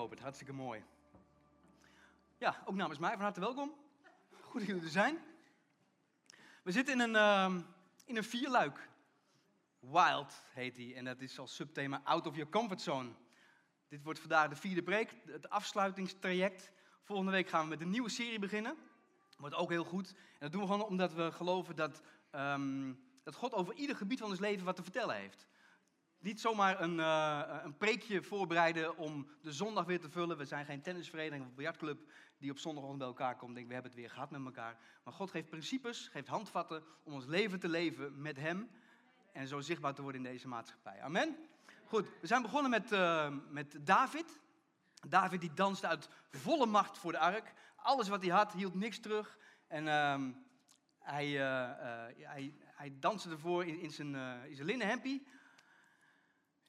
Robert. Hartstikke mooi. Ja, ook namens mij van harte welkom. Goed dat jullie er zijn. We zitten in een, uh, in een vierluik. Wild heet die. En dat is als subthema Out of Your Comfort Zone. Dit wordt vandaag de vierde preek, het afsluitingstraject. Volgende week gaan we met een nieuwe serie beginnen. Wordt ook heel goed. En dat doen we gewoon omdat we geloven dat, um, dat God over ieder gebied van ons leven wat te vertellen heeft. Niet zomaar een, uh, een preekje voorbereiden om de zondag weer te vullen. We zijn geen tennisvereniging of biljartclub die op zondagochtend bij elkaar komt. Denk, we hebben het weer gehad met elkaar. Maar God geeft principes, geeft handvatten om ons leven te leven met Hem. En zo zichtbaar te worden in deze maatschappij. Amen. Goed, we zijn begonnen met, uh, met David. David die danste uit volle macht voor de ark. Alles wat hij had, hield niks terug. En uh, hij, uh, hij, hij danste ervoor in, in zijn, in zijn linnen.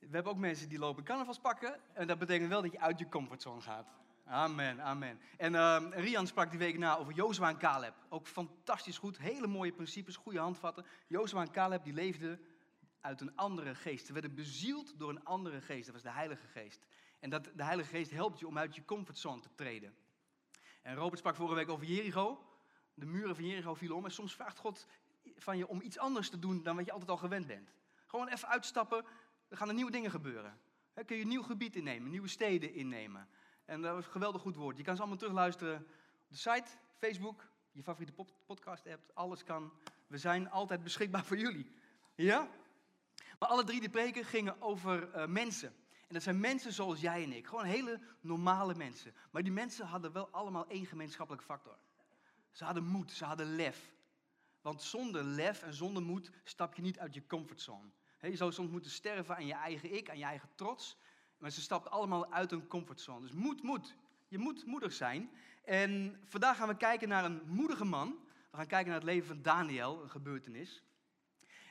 We hebben ook mensen die lopen carnavalspakken. En dat betekent wel dat je uit je comfortzone gaat. Amen, amen. En uh, Rian sprak die week na over Jozua en Caleb. Ook fantastisch goed, hele mooie principes, goede handvatten. Jozua en Caleb die leefden uit een andere geest. Ze werden bezield door een andere geest, dat was de Heilige Geest. En dat, de Heilige Geest helpt je om uit je comfortzone te treden. En Robert sprak vorige week over Jericho. De muren van Jericho vielen om. En soms vraagt God van je om iets anders te doen dan wat je altijd al gewend bent. Gewoon even uitstappen, er gaan er nieuwe dingen gebeuren. He, kun je een nieuw gebied innemen, nieuwe steden innemen. En dat is een geweldig goed woord. Je kan ze allemaal terugluisteren op de site, Facebook, je favoriete podcast app, alles kan. We zijn altijd beschikbaar voor jullie. Ja? Maar alle drie die preken gingen over uh, mensen. En dat zijn mensen zoals jij en ik. Gewoon hele normale mensen. Maar die mensen hadden wel allemaal één gemeenschappelijke factor. Ze hadden moed, ze hadden lef. Want zonder lef en zonder moed stap je niet uit je comfortzone. Je zou soms moeten sterven aan je eigen ik, aan je eigen trots. Maar ze stapten allemaal uit hun comfortzone. Dus moed, moed. Je moet moedig zijn. En vandaag gaan we kijken naar een moedige man. We gaan kijken naar het leven van Daniel, een gebeurtenis.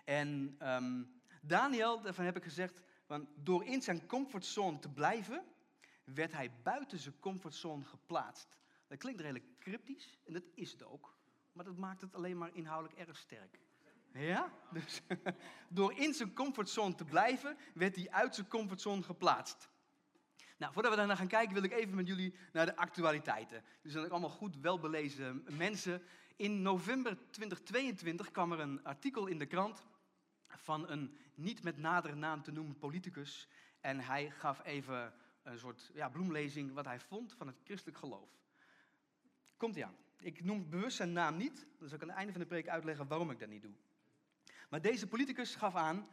En um, Daniel, daarvan heb ik gezegd, want door in zijn comfortzone te blijven, werd hij buiten zijn comfortzone geplaatst. Dat klinkt redelijk cryptisch, en dat is het ook. Maar dat maakt het alleen maar inhoudelijk erg sterk. Ja? Dus door in zijn comfortzone te blijven, werd hij uit zijn comfortzone geplaatst. Nou, voordat we daarna gaan kijken, wil ik even met jullie naar de actualiteiten. Dus zijn ook allemaal goed welbelezen mensen. In november 2022 kwam er een artikel in de krant van een niet met nadere naam te noemen politicus. En hij gaf even een soort ja, bloemlezing wat hij vond van het christelijk geloof. Komt ie aan. Ik noem bewust zijn naam niet, zal ik aan het einde van de preek uitleggen waarom ik dat niet doe. Maar deze politicus gaf aan,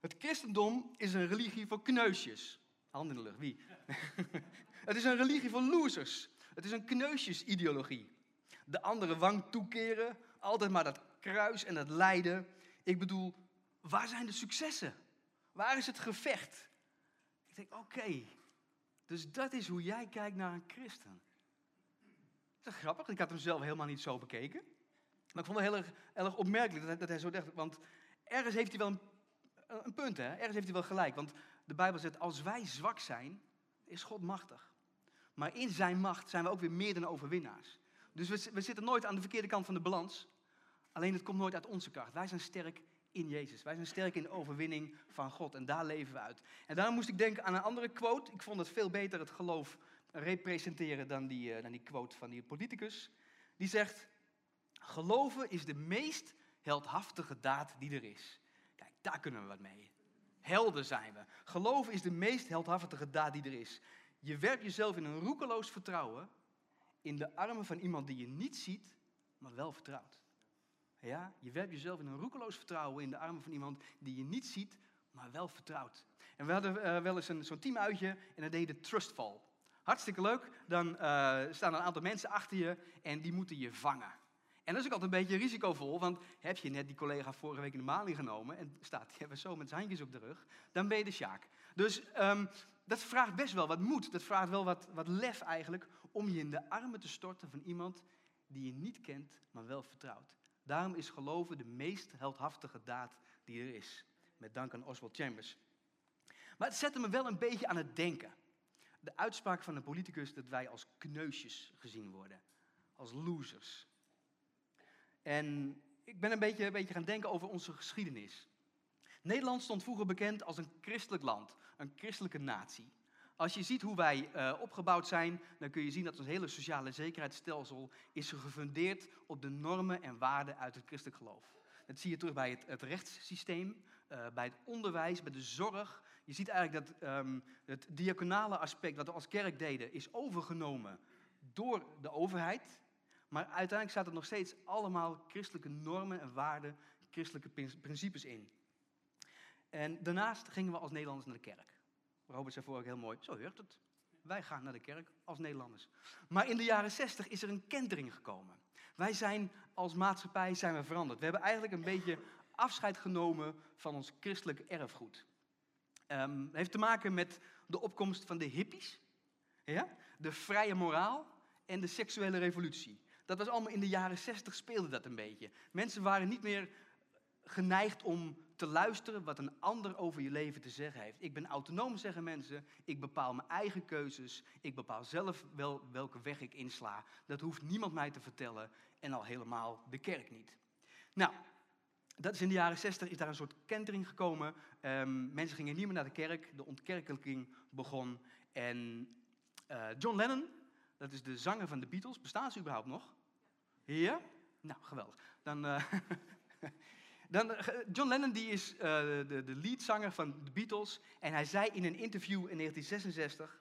het christendom is een religie voor kneusjes. Hand in de lucht, wie? het is een religie voor losers. Het is een kneusjesideologie. De andere wang toekeren, altijd maar dat kruis en dat lijden. Ik bedoel, waar zijn de successen? Waar is het gevecht? Ik denk, oké, dus dat is hoe jij kijkt naar een christen. Dat is grappig, ik had hem zelf helemaal niet zo bekeken. Maar ik vond het heel erg, heel erg opmerkelijk dat hij, dat hij, zo dacht. Want ergens heeft hij wel een, een punt, hè? ergens heeft hij wel gelijk. Want de Bijbel zegt, als wij zwak zijn, is God machtig. Maar in zijn macht zijn we ook weer meer dan overwinnaars. Dus we, zitten nooit aan de verkeerde kant van de balans. Alleen het komt nooit uit onze kracht. Wij zijn sterk in Jezus. Wij zijn sterk in de overwinning van God. En daar leven we uit. En daarom moest ik denken aan een andere quote. Ik vond het veel beter het geloof representeren dan die, uh, dan die quote van die politicus. Die zegt, geloven is de meest heldhaftige daad die er is. Kijk, daar kunnen we wat mee. Helden zijn we. Geloven is de meest heldhaftige daad die er is. Je werpt jezelf in een roekeloos vertrouwen in de armen van iemand die je niet ziet, maar wel vertrouwt. Ja, je werpt jezelf in een roekeloos vertrouwen in de armen van iemand die je niet ziet, maar wel vertrouwt. En we hadden uh, wel eens een, zo'n teamuitje en dat deed de Trustfall. Hartstikke leuk. Dan uh, staan een aantal mensen achter je en die moeten je vangen. En dat is ook altijd een beetje risicovol, want heb je net die collega vorige week in de maling genomen en staat hij zo met zijn handjes op de rug, dan ben je de sjaak. Dus um, dat vraagt best wel wat moed, dat vraagt wel wat, wat lef eigenlijk, om je in de armen te storten van iemand die je niet kent, maar wel vertrouwt. Daarom is geloven de meest heldhaftige daad die er is. Met dank aan Oswald Chambers. Maar het zette me wel een beetje aan het denken. De uitspraak van een politicus dat wij als kneusjes gezien worden. Als losers. En ik ben een beetje, een beetje gaan denken over onze geschiedenis. Nederland stond vroeger bekend als een christelijk land, een christelijke natie. Als je ziet hoe wij uh, opgebouwd zijn, dan kun je zien dat ons hele sociale zekerheidsstelsel is gefundeerd op de normen en waarden uit het christelijk geloof. Dat zie je terug bij het, het rechtssysteem, uh, bij het onderwijs, bij de zorg. Je ziet eigenlijk dat um, het diaconale aspect wat we als kerk deden, is overgenomen door de overheid. Maar uiteindelijk staat er nog steeds allemaal christelijke normen en waarden, christelijke principes in. En daarnaast gingen we als Nederlanders naar de kerk. Robert zei vorige heel mooi, zo hoort het. Wij gaan naar de kerk als Nederlanders. Maar in de jaren 60 is er een kentering gekomen. Wij zijn als maatschappij zijn we veranderd. We hebben eigenlijk een beetje afscheid genomen van ons christelijk erfgoed. Um, het heeft te maken met de opkomst van de hippies, ja? de vrije moraal en de seksuele revolutie. Dat was allemaal in de jaren 60 speelde dat een beetje. Mensen waren niet meer geneigd om te luisteren wat een ander over je leven te zeggen heeft. Ik ben autonoom, zeggen mensen. Ik bepaal mijn eigen keuzes. Ik bepaal zelf wel welke weg ik insla. Dat hoeft niemand mij te vertellen. En al helemaal de kerk niet. Nou, dat is in de jaren 60 is daar een soort kentering gekomen. Um, mensen gingen niet meer naar de kerk. De ontkerkelijking begon. En uh, John Lennon, dat is de zanger van de Beatles. Bestaan ze überhaupt nog? Ja? Nou, geweldig. Dan, uh, Dan, eh, John Lennon die is uh, de, de leadzanger van de Beatles. En hij zei in een interview in 1966...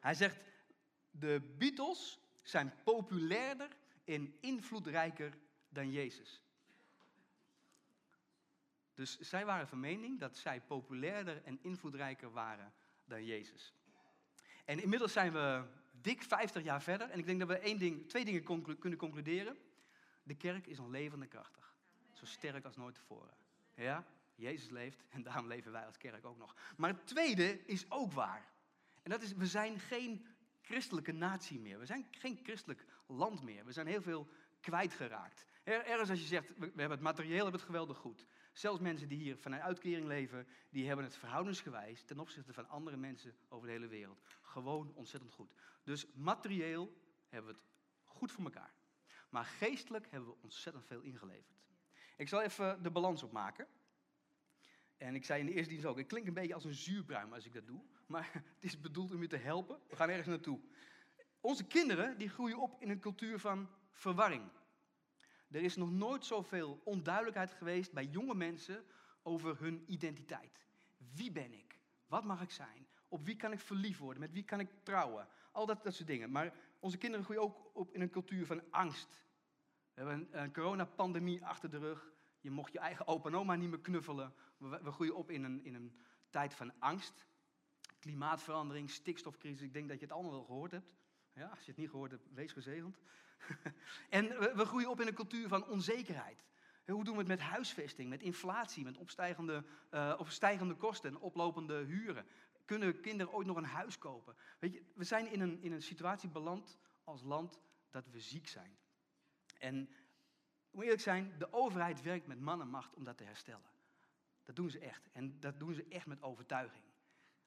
Hij zegt, de Beatles zijn populairder en invloedrijker dan Jezus. Dus zij waren van mening dat zij populairder en invloedrijker waren dan Jezus. En inmiddels zijn we dik 50 jaar verder. En ik denk dat we één ding, twee dingen kunnen concluderen. De kerk is nog levende krachtig zo sterk als nooit tevoren. Ja, Jezus leeft en daarom leven wij als kerk ook nog. Maar het tweede is ook waar. En dat is, we zijn geen christelijke natie meer. We zijn geen christelijk land meer. We zijn heel veel kwijtgeraakt. Er, ergens als je zegt, we, hebben het materieel hebben het geweldig goed. Zelfs mensen die hier vanuit uitkering leven, die hebben het verhoudingsgewijs ten opzichte van andere mensen over de hele wereld. Gewoon ontzettend goed. Dus materieel hebben we het goed voor elkaar. Maar geestelijk hebben we ontzettend veel ingeleverd. Ik zal even de balans opmaken. En ik zei in de eerste dienst ook, ik klink een beetje als een zuurpruim als ik dat doe. Maar het is bedoeld om je te helpen. We gaan ergens naartoe. Onze kinderen die groeien op in een cultuur van verwarring. Er is nog nooit zoveel onduidelijkheid geweest bij jonge mensen over hun identiteit. Wie ben ik? Wat mag ik zijn? Op wie kan ik verliefd worden? Met wie kan ik trouwen? Al dat, dat soort dingen. Maar onze kinderen groeien ook op in een cultuur van angst we hebben een, een coronapandemie achter de rug. Je mocht je eigen opa en oma niet meer knuffelen. We, we groeien op in een, in een tijd van angst. Klimaatverandering, stikstofcrisis. Ik denk dat je het allemaal wel gehoord hebt. Ja, als je het niet gehoord hebt, wees gezegend. en we, groeien op in een cultuur van onzekerheid. Hoe doen we het met huisvesting, met inflatie, met opstijgende, uh, of stijgende kosten en oplopende huren? Kunnen kinderen ooit nog een huis kopen? Weet je, we zijn in een, in een situatie beland als land dat we ziek zijn. En moet eerlijk zijn, de overheid werkt met man en macht om dat te herstellen. Dat doen ze echt. En dat doen ze echt met overtuiging.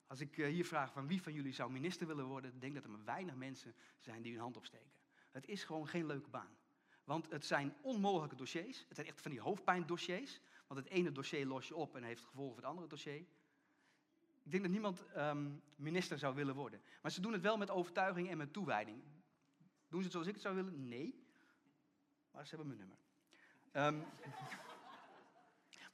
Als ik eh, hier vraag van wie van jullie zou minister willen worden, denk dat er maar weinig mensen zijn die hun hand opsteken. Het is gewoon geen leuke baan. Want het zijn onmogelijke dossiers. Het zijn echt van die hoofdpijndossiers. Want het ene dossier los je op en heeft gevolgen voor het andere dossier. Ik denk dat niemand um, minister zou willen worden. Maar ze doen het wel met overtuiging en met toewijding. Doen ze het zoals ik het zou willen? Nee. Maar ze hebben mijn nummer. Um,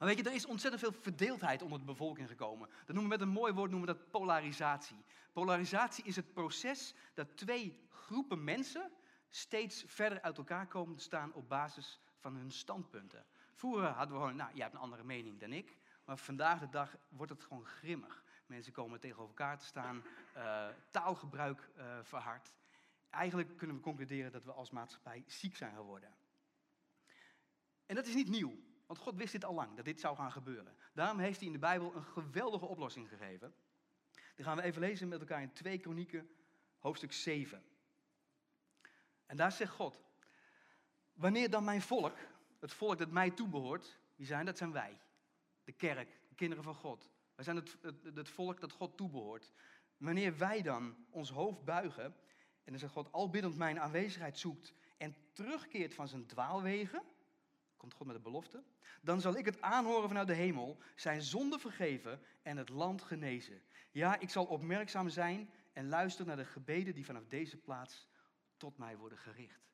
maar weet je, er is ontzettend veel verdeeldheid onder de bevolking gekomen. Dat noemen we met een mooi woord noemen dat polarisatie. Polarisatie is het proces dat twee groepen mensen steeds verder uit elkaar komen te staan op basis van hun standpunten. Vroeger hadden we gewoon, nou, jij hebt een andere mening dan ik. Maar vandaag de dag wordt het gewoon grimmig. Mensen komen tegenover elkaar te staan, uh, taalgebruik uh, verhard. Eigenlijk kunnen we concluderen dat we als maatschappij ziek zijn geworden. En dat is niet nieuw, want God wist dit al lang, dat dit zou gaan gebeuren. Daarom heeft hij in de Bijbel een geweldige oplossing gegeven. Die gaan we even lezen met elkaar in 2 Kronieken, hoofdstuk 7. En daar zegt God, wanneer dan mijn volk, het volk dat mij toebehoort, wie zijn dat? zijn wij. De kerk, de kinderen van God. Wij zijn het, het, het volk dat God toebehoort. Wanneer wij dan ons hoofd buigen, en dan zegt God, al biddend mijn aanwezigheid zoekt en terugkeert van zijn dwaalwegen, komt God met de belofte. Dan zal ik het aanhoren vanuit de hemel, zijn zonde vergeven en het land genezen. Ja, ik zal opmerkzaam zijn en luisteren naar de gebeden die vanaf deze plaats tot mij worden gericht.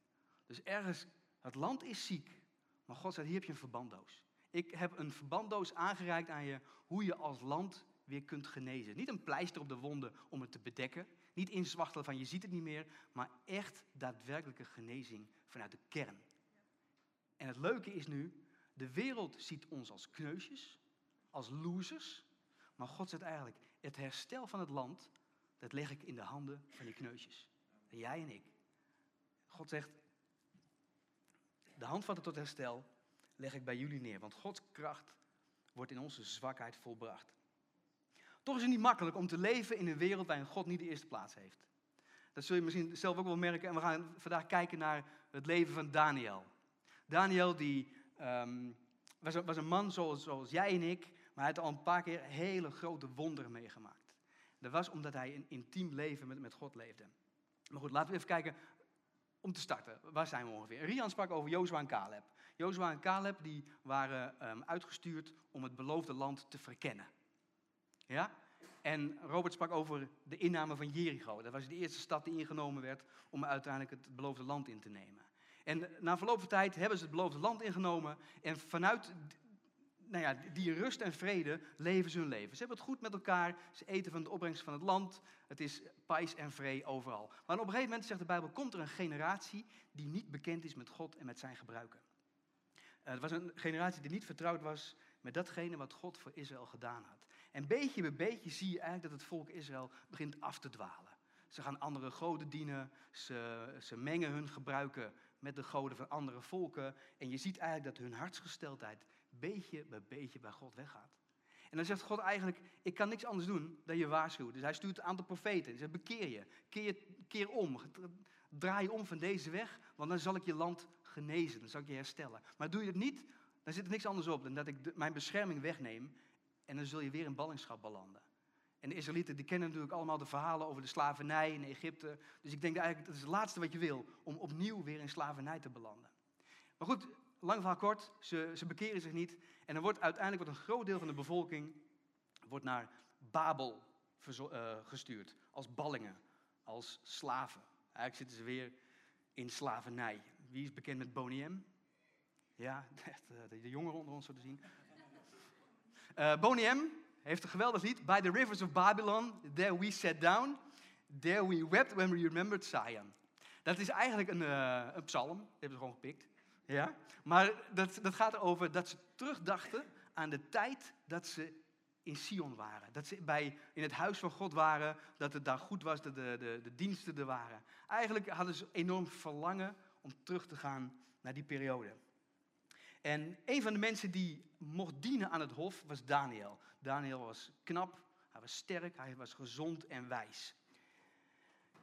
Dus ergens, het land is ziek, maar God zegt, hier heb je een verbanddoos. Ik heb een verbanddoos aangereikt aan je hoe je als land weer kunt genezen. Niet een pleister op de wonden om het te bedekken. Niet inzwachtelen van je ziet het niet meer. Maar echt daadwerkelijke genezing vanuit de kern. En het leuke is nu, de wereld ziet ons als kneusjes, als losers. Maar God zegt eigenlijk, het herstel van het land, dat leg ik in de handen van die kneusjes. Jij en ik. God zegt, de handvatten tot herstel leg ik bij jullie neer. Want Gods kracht wordt in onze zwakheid volbracht. Toch is het niet makkelijk om te leven in een wereld waarin God niet de eerste plaats heeft. Dat zul je misschien zelf ook wel merken. En we gaan vandaag kijken naar het leven van Daniel. Daniel die, um, was, een, was, een, man zoals, zoals, jij en ik, maar hij had al een paar keer hele grote wonderen meegemaakt. Dat was omdat hij een intiem leven met, met God leefde. Maar goed, laten we even kijken om te starten. Waar zijn we ongeveer? Rian sprak over Jozua en Caleb. Jozua en Caleb die waren um, uitgestuurd om het beloofde land te verkennen. Ja? En Robert sprak over de inname van Jericho. Dat was de eerste stad die ingenomen werd om uiteindelijk het beloofde land in te nemen. En na verloop van tijd hebben ze het beloofde land ingenomen. En vanuit nou ja, die rust en vrede leven ze hun leven. Ze hebben het goed met elkaar. Ze eten van de opbrengst van het land. Het is pais en vree overal. Maar op een gegeven moment, zegt de Bijbel, komt er een generatie die niet bekend is met God en met zijn gebruiken. Het was een generatie die niet vertrouwd was met datgene wat God voor Israël gedaan had. En beetje bij beetje zie je eigenlijk dat het volk Israël begint af te dwalen. Ze gaan andere goden dienen, ze, ze mengen hun gebruiken met de goden van andere volken. En je ziet eigenlijk dat hun hartsgesteldheid beetje bij beetje bij God weggaat. En dan zegt God eigenlijk, ik kan niks anders doen dan je waarschuwen. Dus hij stuurt een aantal profeten. Hij zegt, bekeer je, keer, keer om, draai je om van deze weg, want dan zal ik je land genezen, dan zal ik je herstellen. Maar doe je het niet, dan zit er niks anders op dan dat ik mijn bescherming wegneem en dan zul je weer in ballingschap belanden. En de Israëlieten die kennen natuurlijk allemaal de verhalen over de slavernij in Egypte. Dus ik denk eigenlijk dat is het laatste wat je wil, om opnieuw weer in slavernij te belanden. Maar goed, lang verhaal kort, ze, ze bekeren zich niet. En dan wordt uiteindelijk wordt een groot deel van de bevolking wordt naar Babel uh, gestuurd. Als ballingen, als slaven. Eigenlijk zitten ze weer in slavernij. Wie is bekend met Boniem? Ja, eh, de jongeren onder ons zo te zien. Uh, Boniem heeft een geweldig lied. By the rivers of Babylon, there we sat down. There we wept when we remembered Zion. Dat is eigenlijk een, uh, een psalm. Die hebben ze gewoon gepikt. Ja? Maar dat, dat gaat erover dat ze terugdachten aan de tijd dat ze in Sion waren. Dat ze bij, in het huis van God waren, dat het daar goed was, dat de, de, de diensten er waren. Eigenlijk hadden ze enorm verlangen om terug te gaan naar die periode. En een van de mensen die mocht dienen aan het hof was Daniel. Daniel was knap, hij was sterk, hij was gezond en wijs.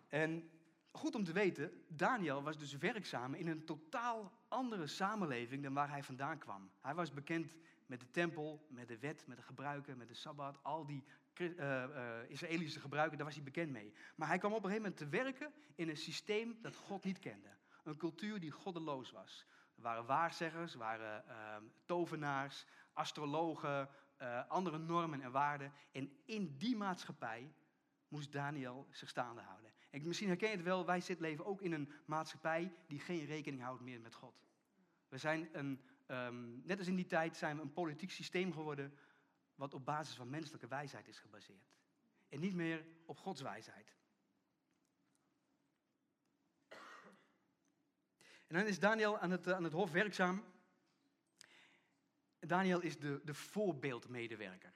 En goed om te weten, Daniel was dus werkzaam in een totaal andere samenleving dan waar hij vandaan kwam. Hij was bekend met de tempel, met de wet, met de gebruiken, met de sabbat, al die uh, Israëlische gebruiken, daar was hij bekend mee. Maar hij kwam op een gegeven moment te werken in een systeem dat God niet kende. Een cultuur die goddeloos was. Er waren waarzeggers, er waren uh, tovenaars, astrologen, uh, andere normen en waarden. En in die maatschappij moest Daniel zich staande houden. En misschien herken je het wel, wij zitten leven ook in een maatschappij die geen rekening houdt meer met God. We zijn een, um, net als in die tijd zijn we een politiek systeem geworden wat op basis van menselijke wijsheid is gebaseerd. En niet meer op Gods wijsheid. En dan is Daniel aan het, aan het hof werkzaam. Daniel is de, de voorbeeldmedewerker.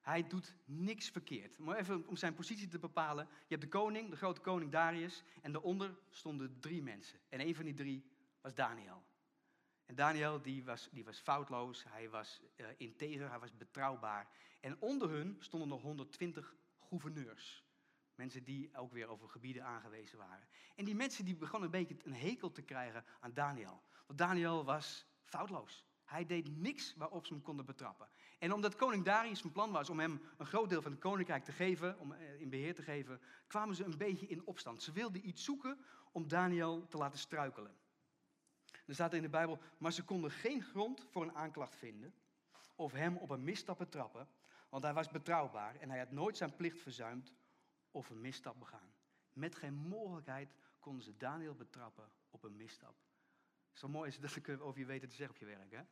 Hij doet niks verkeerd. Maar even om zijn positie te bepalen. Je hebt de koning, de grote koning Darius. En daaronder stonden drie mensen. En een van die drie was Daniel. En Daniel die was, die was foutloos, hij was uh, integer, hij was betrouwbaar. En onder hun stonden nog 120 gouverneurs. Mensen die ook weer over gebieden aangewezen waren. En die mensen die begonnen een beetje een hekel te krijgen aan Daniel. Want Daniel was foutloos. Hij deed niks waarop ze hem konden betrappen. En omdat koning Darius van plan was om hem een groot deel van het koninkrijk te geven, om eh, in beheer te geven, kwamen ze een beetje in opstand. Ze wilden iets zoeken om Daniel te laten struikelen. Er staat in de Bijbel, maar ze konden geen grond voor een aanklacht vinden of hem op een misstap betrappen, want hij was betrouwbaar en hij had nooit zijn plicht verzuimd of een misstap begaan. Met geen mogelijkheid konden ze Daniel betrappen op een misstap. Zo mooi is dat ik over je weten te zeggen op je werk. Hè?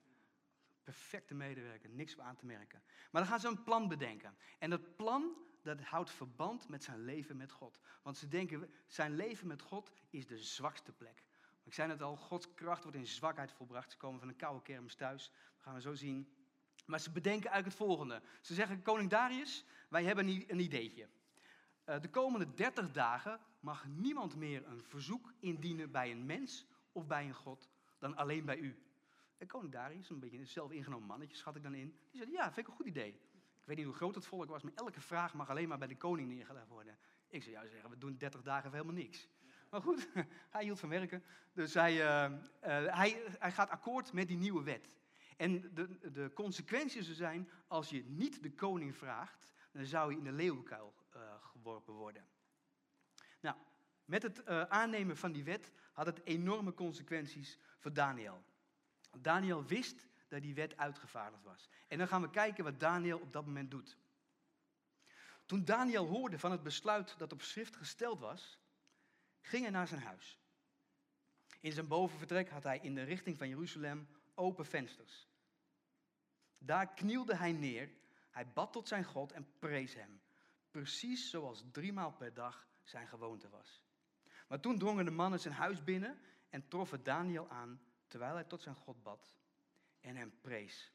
Perfecte medewerker, niks aan te merken. Maar dan gaan ze een plan bedenken. En dat plan dat houdt verband met zijn leven met God. Want ze denken, zijn leven met God is de zwakste plek. Ik zei het al, Gods kracht wordt in zwakheid volbracht. Ze komen van een koude kermis thuis. Dat gaan we zo zien. Maar ze bedenken eigenlijk het volgende. Ze zeggen, koning Darius, wij hebben een ideetje. Eh, de komende 30 dagen mag niemand meer een verzoek indienen bij een mens of bij een God dan alleen bij u. En koning Darius, een beetje een zelf ingenomen mannetje, schat ik dan in. Die zei, ja, vind ik een goed idee. Ik weet niet hoe groot het volk was, maar elke vraag mag alleen maar bij de koning neergelegd worden. Ik zou jou zeggen, we doen 30 dagen helemaal niks. Maar goed, hij hield van werken. Dus hij, uh, uh, hij, hij gaat akkoord met die nieuwe wet. En de, de consequenties zijn, als je niet de koning vraagt, dan zou je in de leeuwenkuil uh, geworpen worden. Nou, met het aannemen van die wet had het enorme consequenties voor Daniel. Daniel wist dat die wet uitgevaardigd was. En dan gaan we kijken wat Daniel op dat moment doet. Toen Daniel hoorde van het besluit dat op schrift gesteld was, ging hij naar zijn huis. In zijn bovenvertrek had hij in de richting van Jeruzalem open vensters. Daar knielde hij neer, hij bad tot zijn God en prees hem, precies zoals driemaal per dag zijn gewoonte was. Maar toen drongen de mannen zijn huis binnen en troffen Daniel aan terwijl hij tot zijn God bad en hem prees.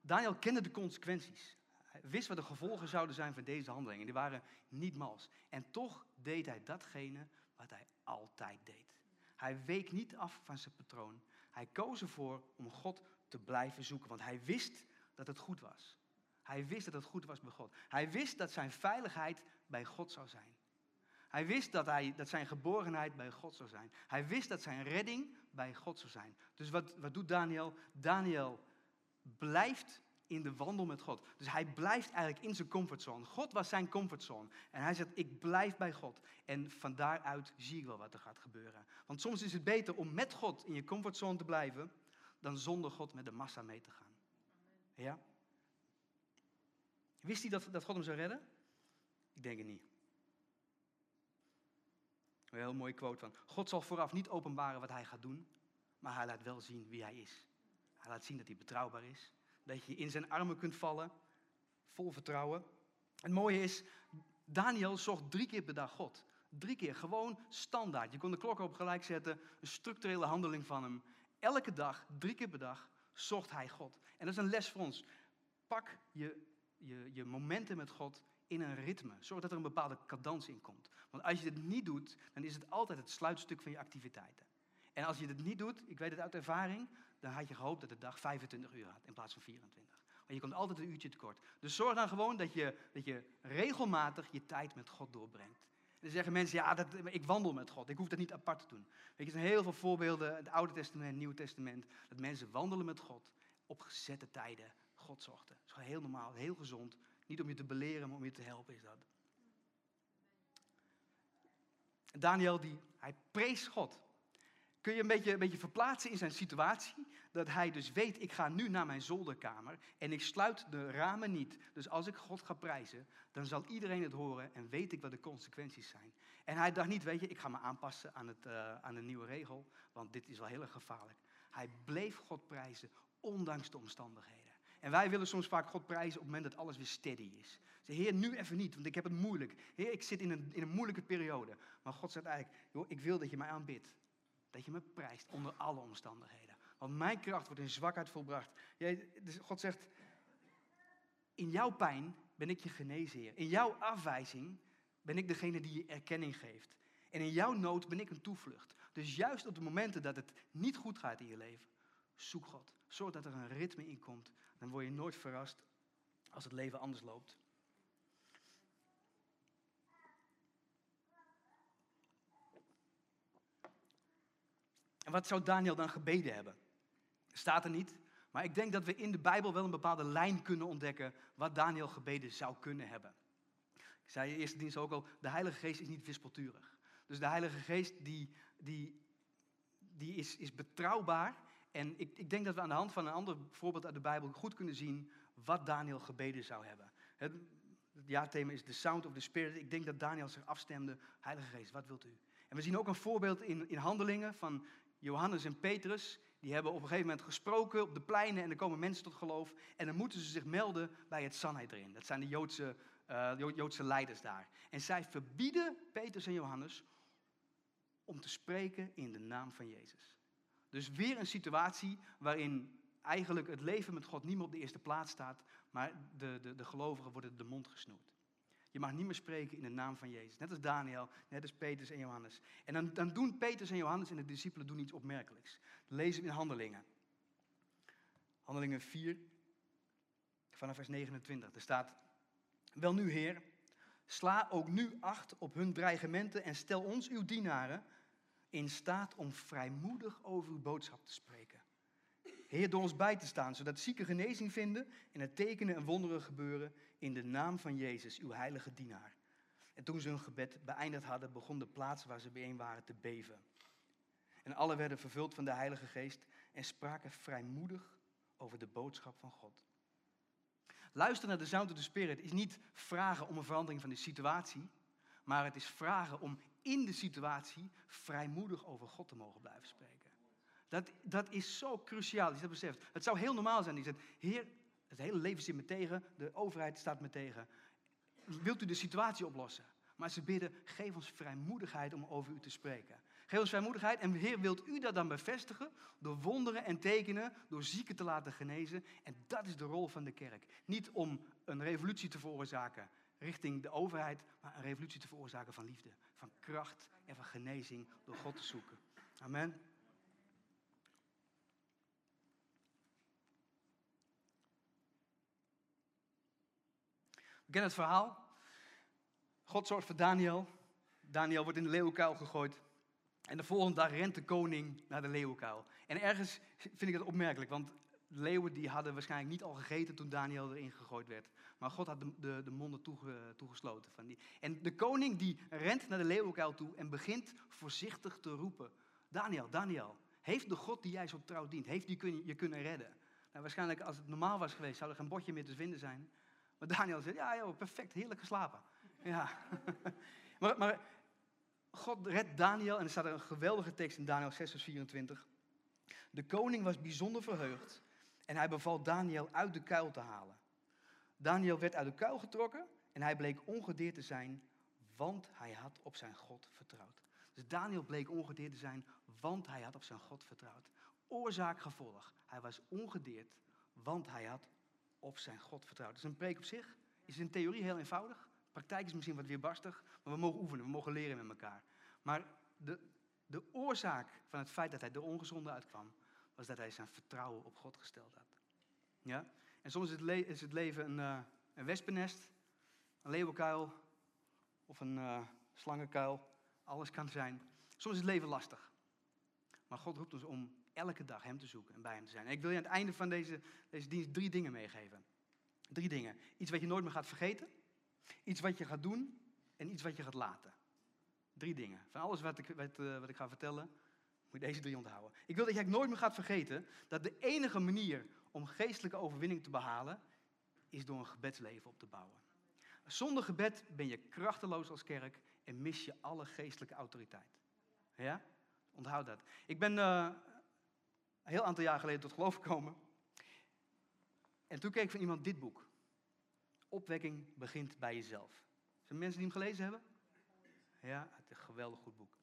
Daniel kende de consequenties. Hij wist wat de gevolgen zouden zijn van deze handelingen. Die waren niet mals. En toch deed hij datgene wat hij altijd deed. Hij week niet af van zijn patroon. Hij koos ervoor om God te blijven zoeken, want hij wist dat het goed was. Hij wist dat het goed was bij God. Hij wist dat zijn veiligheid bij God zou zijn. Hij wist dat, hij, dat zijn geborgenheid bij God zou zijn. Hij wist dat zijn redding bij God zou zijn. Dus wat, wat doet Daniel? Daniel blijft in de wandel met God. Dus hij blijft eigenlijk in zijn comfortzone. God was zijn comfortzone. En hij zegt, ik blijf bij God. En van daaruit zie ik wel wat er gaat gebeuren. Want soms is het beter om met God in je comfortzone te blijven, dan zonder God met de massa mee te gaan. Ja? Wist hij dat, dat God hem zou redden? Ik denk het niet. Een heel mooie quote van, God zal vooraf niet openbaren wat hij gaat doen, maar hij laat wel zien wie hij is. Hij laat zien dat hij betrouwbaar is, dat je in zijn armen kunt vallen, vol vertrouwen. Het mooie is, Daniel zocht drie keer per dag God. Drie keer, gewoon standaard. Je kon de klok op gelijk zetten, een structurele handeling van hem. Elke dag, drie keer per dag, zocht hij God. En dat is een les voor ons. Pak je, je, je momenten met God in een ritme. Zorg dat er een bepaalde cadans in komt. Want als je dit niet doet, dan is het altijd het sluitstuk van je activiteiten. En als je dit niet doet, ik weet het uit ervaring, dan had je gehoopt dat de dag 25 uur had in plaats van 24. Maar je komt altijd een uurtje tekort. Dus zorg dan gewoon dat je, dat je regelmatig je tijd met God doorbrengt. En dan zeggen mensen, ja, dat, ik wandel met God. Ik hoef dat niet apart te doen. Weet je, er zijn heel veel voorbeelden, het Oude Testament, het Nieuwe Testament, dat mensen wandelen met God op gezette tijden God zochten. Dat is gewoon heel normaal, heel gezond. Niet om je te beleren, maar om je te helpen is dat. Daniel, die, hij prees God. Kun je een beetje, een beetje verplaatsen in zijn situatie? Dat hij dus weet, ik ga nu naar mijn zolderkamer en ik sluit de ramen niet. Dus als ik God ga prijzen, dan zal iedereen het horen en weet ik wat de consequenties zijn. En hij dacht niet, weet je, ik ga me aanpassen aan, het, uh, aan de nieuwe regel, want dit is wel heel erg gevaarlijk. Hij bleef God prijzen, ondanks de omstandigheden. En wij willen soms vaak God prijzen op het moment dat alles weer steady is. Zeg, Heer, nu even niet, want ik heb het moeilijk. Heer, ik zit in een, in een moeilijke periode. Maar God zegt eigenlijk, joh, ik wil dat je mij aanbidt. Dat je me prijst onder alle omstandigheden. Want mijn kracht wordt in zwakheid volbracht. Dus God zegt, in jouw pijn ben ik je geneesheer. In jouw afwijzing ben ik degene die je erkenning geeft. En in jouw nood ben ik een toevlucht. Dus juist op de momenten dat het niet goed gaat in je leven, zoek God. Zorg dat er een ritme in komt. Dan word je nooit verrast als het leven anders loopt. En wat zou Daniel dan gebeden hebben? Staat er niet. Maar ik denk dat we in de Bijbel wel een bepaalde lijn kunnen ontdekken wat Daniel gebeden zou kunnen hebben. Ik zei in de eerste dienst ook al, de Heilige Geest is niet wispelturig. Dus de Heilige Geest die, die die is, is betrouwbaar. En ik, ik denk dat we aan de hand van een ander voorbeeld uit de Bijbel goed kunnen zien wat Daniel gebeden zou hebben. Het, het jaarthema is The Sound of the Spirit. Ik denk dat Daniel zich afstemde, Heilige Geest, wat wilt u? En we zien ook een voorbeeld in, in handelingen van Johannes en Petrus. Die hebben op een gegeven moment gesproken op de pleinen en er komen mensen tot geloof. En dan moeten ze zich melden bij het Sanhedrin. Dat zijn de Joodse, uh, Joodse leiders daar. En zij verbieden Petrus en Johannes om te spreken in de naam van Jezus. Dus weer een situatie waarin eigenlijk het leven met God niet meer op de eerste plaats staat, maar de, de, de gelovigen worden de mond gesnoerd. Je mag niet meer spreken in de naam van Jezus. Net als Daniel, net als Petrus en Johannes. En dan, dan doen Petrus en Johannes en de discipelen doen iets opmerkelijks. Dat lezen in Handelingen. Handelingen 4, vanaf vers 29. Er staat, wel nu Heer, sla ook nu acht op hun dreigementen en stel ons, uw dienaren, in staat om vrijmoedig over uw boodschap te spreken. Heer, door ons bij te staan, zodat zieken genezing vinden en er tekenen en wonderen gebeuren in de naam van Jezus, uw heilige dienaar. En toen ze hun gebed beëindigd hadden, begon de plaats waar ze bijeen waren te beven. En alle werden vervuld van de Heilige Geest en spraken vrijmoedig over de boodschap van God. Luisteren naar de Sound the Spirit is niet vragen om een verandering van de situatie, maar het is vragen om in de situatie vrijmoedig over God te mogen blijven spreken. Dat, dat is zo cruciaal, als je dat beseft. Het zou heel normaal zijn. Die zegt, heer, het hele leven zit me tegen, de overheid staat me tegen. Wilt u de situatie oplossen? Maar ze bidden, geef ons vrijmoedigheid om over u te spreken. Geef ons vrijmoedigheid en Heer, wilt u dat dan bevestigen? Door wonderen en tekenen, door zieken te laten genezen. En dat is de rol van de kerk. Niet om een revolutie te veroorzaken richting de overheid, maar een revolutie te veroorzaken van liefde, van kracht en van genezing door God te zoeken. Amen. We kennen het verhaal. God zorgt voor Daniel. Daniel wordt in de leeuwenkuil gegooid. En de volgende dag rent de koning naar de leeuwenkuil. En ergens vind ik dat opmerkelijk, want leeuwen die hadden waarschijnlijk niet al gegeten toen Daniel erin gegooid werd. Maar God had de, de, de monden toege, toegesloten. Van die. En de koning die rent naar de leeuwenkuil toe en begint voorzichtig te roepen. Daniel, Daniel, heeft de God die jij zo trouw dient, heeft die kun, je kunnen redden? Nou, waarschijnlijk als het normaal was geweest, zou er geen botje meer te vinden zijn. Maar Daniel zegt, ja joh, perfect, heerlijk geslapen. Ja. maar, maar God redt Daniel en er staat een geweldige tekst in Daniel 6 vers 24. De koning was bijzonder verheugd en hij beval Daniel uit de kuil te halen. Daniel werd uit de kuil getrokken en hij bleek ongedeerd te zijn, want hij had op zijn God vertrouwd. Dus Daniel bleek ongedeerd te zijn, want hij had op zijn God vertrouwd. Oorzaak, gevolg. Hij was ongedeerd, want hij had op zijn God vertrouwd. Dus een preek op zich is in theorie heel eenvoudig. Praktijk is misschien wat weerbarstig, maar we mogen oefenen, we mogen leren met elkaar. Maar de, de oorzaak van het feit dat hij de ongezonde uitkwam, was dat hij zijn vertrouwen op God gesteld had. Ja? En soms is het, is het leven een, uh, een wespennest, een leeuwenkuil of een uh, slangenkuil. Alles kan zijn. Soms is het leven lastig. Maar God roept ons om elke dag Hem te zoeken en bij Hem te zijn. En ik wil je aan het einde van deze, deze dienst drie dingen meegeven. Drie dingen. Iets wat je nooit meer gaat vergeten. Iets wat je gaat doen. En iets wat je gaat laten. Drie dingen. Van alles wat ik, wat, uh, wat ik ga vertellen, moet je deze drie onthouden. Ik wil dat jij nooit meer gaat vergeten dat de enige manier om geestelijke overwinning te behalen, is door een gebedsleven op te bouwen. Zonder gebed ben je krachteloos als kerk en mis je alle geestelijke autoriteit. Ja? Onthoud dat. Ik ben uh, een heel aantal jaar geleden tot geloof gekomen. En toen keek ik van iemand dit boek. Opwekking begint bij jezelf. Zijn mensen die hem gelezen hebben? Ja, het is een geweldig goed boek.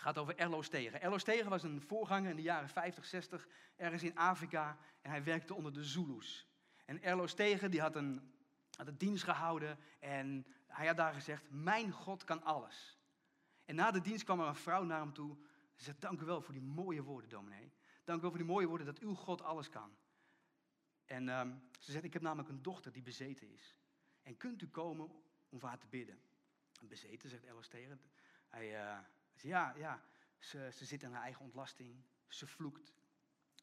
Gaat over Erlo Stegen. Erlo Stegen was een voorganger in de jaren 50, 60, ergens in Afrika. En hij werkte onder de Zulus. En Erlo Stegen die had, een, had een dienst gehouden en hij had daar gezegd, mijn God kan alles. En na de dienst kwam er een vrouw naar hem toe. Ze zei, dank u wel voor die mooie woorden, dominee. Dank u wel voor die mooie woorden dat uw God alles kan. En um, ze zegt, ik heb namelijk een dochter die bezeten is. En kunt u komen om voor haar te bidden? Bezeten, zegt Ellis tegen. Hij, uh, zegt, ja, ja. Ze, ze zit in haar eigen ontlasting. Ze vloekt.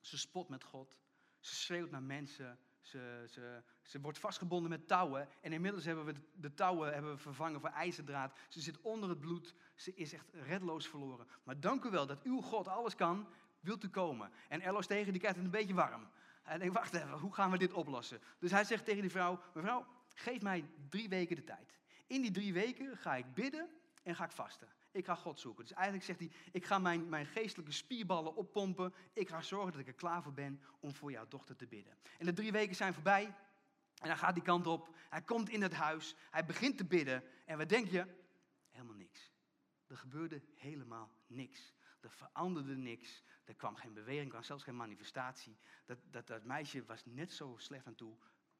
Ze spot met God. Ze schreeuwt naar mensen. Ze, ze, ze wordt vastgebonden met touwen. En inmiddels hebben we de, touwen hebben vervangen voor ijzerdraad. Ze zit onder het bloed. Ze is echt redloos verloren. Maar dank u wel dat uw God alles kan. Wilt u komen? En Erlos tegen die krijgt het een beetje warm. Hij denkt, wacht even, hoe gaan we dit oplossen? Dus hij zegt tegen die vrouw, mevrouw, geef mij drie weken de tijd. In die drie weken ga ik bidden en ga ik vasten. Ik ga God zoeken. Dus eigenlijk zegt hij, ik ga mijn, mijn geestelijke spierballen oppompen. Ik ga zorgen dat ik er klaar voor ben om voor jouw dochter te bidden. En de drie weken zijn voorbij. En hij gaat die kant op. Hij komt in het huis. Hij begint te bidden. En wat denk je? Helemaal niks. Er gebeurde helemaal niks. Er veranderde niks. Er kwam geen beweging, er kwam zelfs geen manifestatie. Dat, dat, dat meisje was net zo slecht aan toe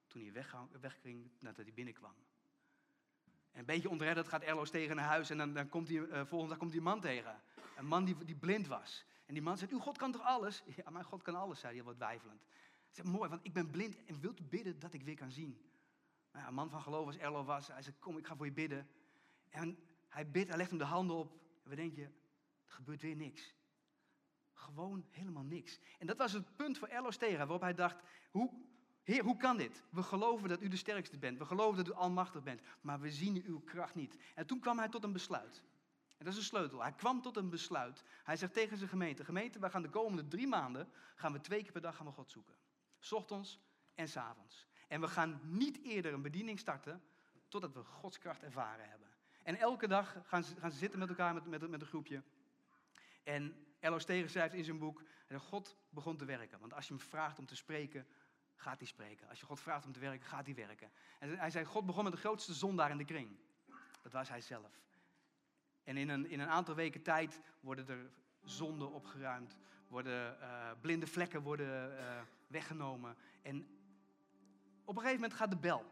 toen hij wegging nadat hij binnenkwam. En een beetje ontredderd gaat Erloos tegen naar huis en dan, dan komt hij, uh, volgende dag komt die man tegen. Een man die, die blind was. En die man zegt, uw God kan toch alles? Ja, mijn God kan alles, zei hij wat weifelend. Hij zegt, mooi, want ik ben blind en wilt bidden dat ik weer kan zien? Nou een man van geloof als Erlo was, hij zegt, kom, ik ga voor je bidden. En hij bidt, hij legt hem de handen op. En we denken, er gebeurt weer niks. Gewoon helemaal niks. En dat was het punt voor Erlo Stera, waarop hij dacht, hoe, Heer, hoe kan dit? We geloven dat u de sterkste bent. We geloven dat u almachtig bent. Maar we zien uw kracht niet. En toen kwam hij tot een besluit. En dat is een sleutel. Hij kwam tot een besluit. Hij zegt tegen zijn gemeente: Gemeente, we gaan de komende drie maanden. gaan we twee keer per dag gaan God zoeken. Ochtends en s avonds. En we gaan niet eerder een bediening starten. totdat we Gods kracht ervaren hebben. En elke dag gaan ze, gaan zitten met elkaar, met, met, met een groepje. En Elo Stegen schrijft in zijn boek: God begon te werken. Want als je hem vraagt om te spreken, gaat hij spreken. Als je God vraagt om te werken, gaat hij werken. En hij zei, God begon met de grootste zondaar in de kring. Dat was hij zelf. En in een, in een aantal weken tijd worden er zonden opgeruimd. Worden uh, blinde vlekken worden uh, weggenomen. En op een gegeven moment gaat de bel.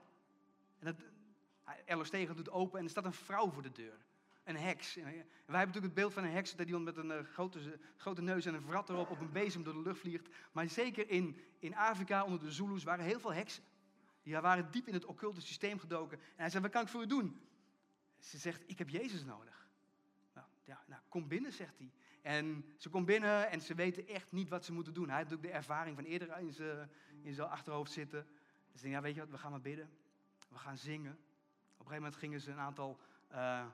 En dat, Stegen doet open en er staat een vrouw voor de deur een heks. En wij hebben natuurlijk het beeld van een heks dat die met een uh, grote, grote neus en een vrat erop op een bezem door de lucht vliegt. Maar zeker in, in Afrika onder de Zulus waren heel veel heksen. Die waren diep in het occulte systeem gedoken. En hij zei, wat kan ik voor u doen? Ze zegt, ik heb Jezus nodig. Nou, ja, nou, kom binnen, zegt hij. En ze komt binnen en ze weten echt niet wat ze moeten doen. Hij had natuurlijk de ervaring van eerder in zijn, in zijn achterhoofd zitten. Ze zei, ja, weet je wat, we gaan maar bidden. We gaan zingen. Op een gegeven moment gingen ze een aantal... Uh,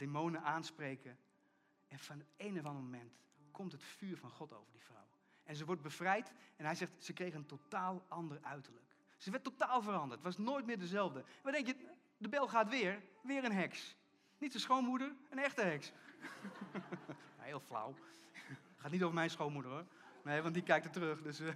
demonen aanspreken. En van het een of andere moment komt het vuur van God over die vrouw. En ze wordt bevrijd en hij zegt, ze kreeg een totaal ander uiterlijk. Ze werd totaal veranderd, was nooit meer dezelfde. Maar denk je, de bel gaat weer, weer een heks. Niet zijn schoonmoeder, een echte heks. heel flauw. Gaat niet over mijn schoonmoeder hoor. Nee, want die kijkt er terug. Dus, uh...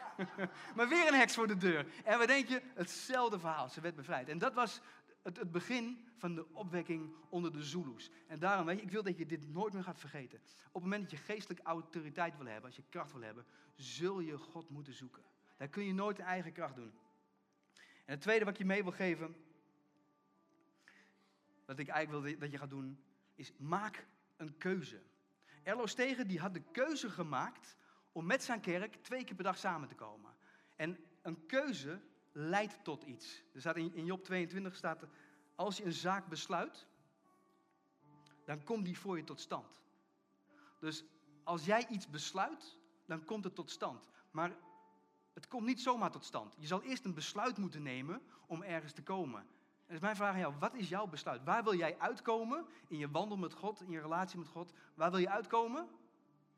maar weer een heks voor de deur. En we denken, hetzelfde verhaal. Ze werd bevrijd. En dat was het, het, begin van de opwekking onder de Zulus. En daarom, weet je, ik wil dat je dit nooit meer gaat vergeten. Op het moment dat je geestelijke autoriteit wil hebben, als je kracht wil hebben, zul je God moeten zoeken. Daar kun je nooit in eigen kracht doen. En het tweede wat ik je mee wil geven, wat ik eigenlijk wil dat je gaat doen, is maak een keuze. Erlo Stegen die had de keuze gemaakt om met zijn kerk twee keer per dag samen te komen. En een keuze leidt tot iets. Er staat in, in Job 22 staat, als je een zaak besluit, dan komt die voor je tot stand. Dus als jij iets besluit, dan komt het tot stand. Maar het komt niet zomaar tot stand. Je zal eerst een besluit moeten nemen om ergens te komen. En dus mijn vraag aan jou, wat is jouw besluit? Waar wil jij uitkomen in je wandel met God, in je relatie met God? Waar wil je uitkomen?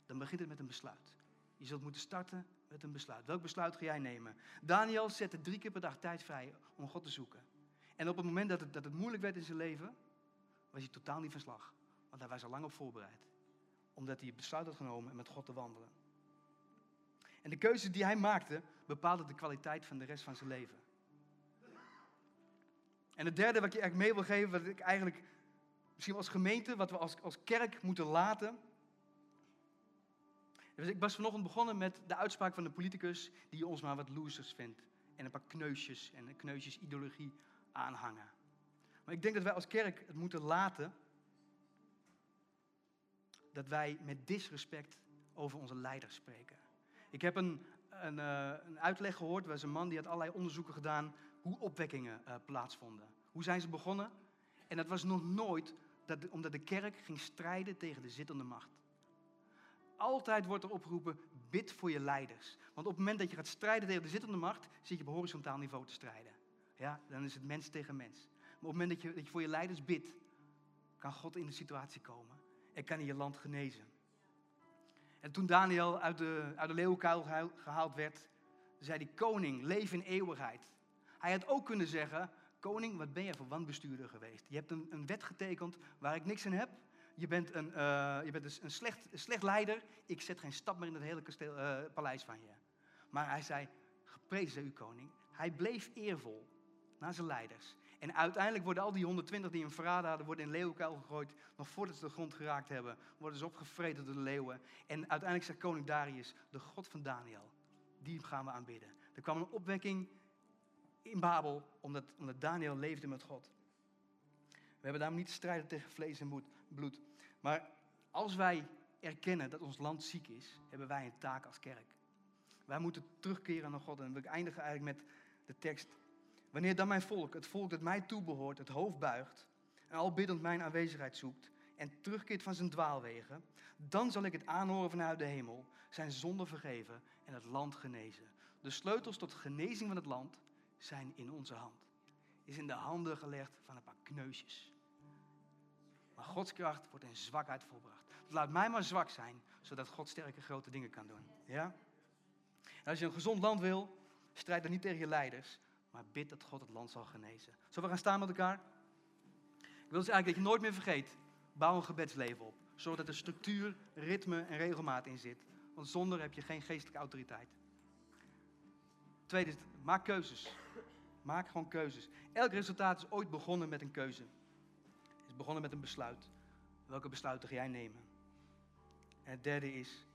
Dan begint het met een besluit. Je zult moeten starten met een besluit. Welk besluit ga jij nemen? Daniel zette drie keer per dag tijd vrij om God te zoeken. En op het moment dat het, dat het moeilijk werd in zijn leven, was hij totaal niet van slag. Want hij was al lang op voorbereid. Omdat hij het besluit had genomen om met God te wandelen. En de keuzes die hij maakte, bepaalden de kwaliteit van de rest van zijn leven. En het derde wat ik je eigenlijk mee wil geven, wat ik eigenlijk misschien als gemeente, wat we als, als kerk moeten laten, dus ik was vanochtend begonnen met de uitspraak van de politicus die ons maar wat losers vindt. En een paar kneusjes en een kneusjes ideologie aanhangen. Maar ik denk dat wij als kerk het moeten laten dat wij met disrespect over onze leiders spreken. Ik heb een, een, uh, een uitleg gehoord, was een man die had allerlei onderzoeken gedaan hoe opwekkingen uh, plaatsvonden. Hoe zijn ze begonnen? En dat was nog nooit dat omdat de kerk ging strijden tegen de zittende macht. Altijd wordt er opgeroepen, bid voor je leiders. Want op het moment dat je gaat strijden tegen de zittende macht, zit je op horizontaal niveau te strijden. Ja, dan is het mens tegen mens. Maar op het moment dat je, dat je voor je leiders bidt, kan God in de situatie komen en kan hij je land genezen. En toen Daniel uit de, uit de leeuwenkuil gehaald werd, zei hij, koning, leef in eeuwigheid. Hij had ook kunnen zeggen, koning, wat ben je voor wanbestuurder geweest? Je hebt een, een wet getekend waar ik niks in heb. Je bent, een, uh, je bent dus een, slecht, slecht leider. Ik zet geen stap meer in het hele kasteel, uh, paleis van je. Maar hij zei, geprezen u koning. Hij bleef eervol naar zijn leiders. En uiteindelijk worden al die 120 die hem verraden hadden, worden in leeuwenkuil gegooid. Nog voordat ze de grond geraakt hebben, worden ze opgevreten door de leeuwen. En uiteindelijk zegt koning Darius, de God van Daniel, die gaan we aanbidden. Er kwam een opwekking in Babel, omdat, omdat Daniel leefde met God. We hebben daarom niet te strijden tegen vlees en bloed. Maar als wij erkennen dat ons land ziek is, hebben wij een taak als kerk. Wij moeten terugkeren naar God. En we eindigen eigenlijk met de tekst. Wanneer dan mijn volk, het volk dat mij toebehoort, het hoofd buigt en al biddend mijn aanwezigheid zoekt en terugkeert van zijn dwaalwegen, dan zal ik het aanhoren vanuit de hemel, zijn zonde vergeven en het land genezen. De sleutels tot genezing van het land zijn in onze hand. Is in de handen gelegd van een paar kneusjes. Maar Gods kracht wordt in zwakheid volbracht. Laat mij maar zwak zijn, zodat God sterke grote dingen kan doen. Ja? En als je een gezond land wil, strijd dan niet tegen je leiders, maar bid dat God het land zal genezen. Zullen we gaan staan met elkaar? Ik wil dus eigenlijk dat je nooit meer vergeet, bouw een gebedsleven op. Zorg dat er structuur, ritme en regelmaat in zit. Want zonder heb je geen geestelijke autoriteit. Tweede, maak keuzes. Maak gewoon keuzes. Elk resultaat is ooit begonnen met een keuze. Is begonnen met een besluit. Welke besluiten ga jij nemen? En het derde is,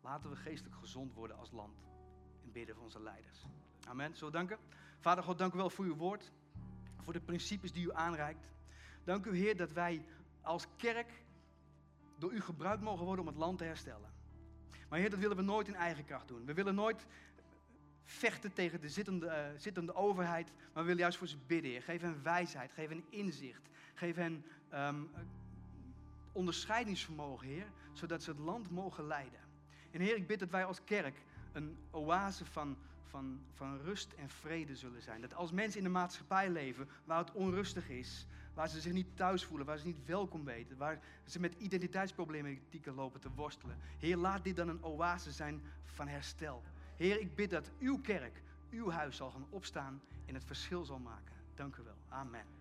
laten we geestelijk gezond worden als land. En bidden voor onze leiders. Amen. We danken? Vader God, dank u wel voor uw woord. Voor de principes die u aanreikt. Dank u Heer dat wij als kerk door u gebruikt mogen worden om het land te herstellen. Maar Heer, dat willen we nooit in eigen kracht doen. We willen nooit vechten tegen de zittende, uh, zittende overheid, maar we willen juist voor ze bidden, Heer. Geef hen wijsheid, geef hen inzicht, geef hen um, onderscheidingsvermogen, Heer, zodat ze het land mogen leiden. En Heer, ik bid dat wij als kerk een oase van, van, van rust en vrede zullen zijn. Dat als mensen in de maatschappij leven waar het onrustig is, waar ze zich niet thuis voelen, waar ze niet welkom weten, waar ze met identiteitsproblematieken lopen te worstelen. Heer, laat dit dan een oase zijn van herstel. Heer, ik bid dat uw kerk, uw huis zal gaan opstaan en het verschil zal maken. Dank u wel. Amen.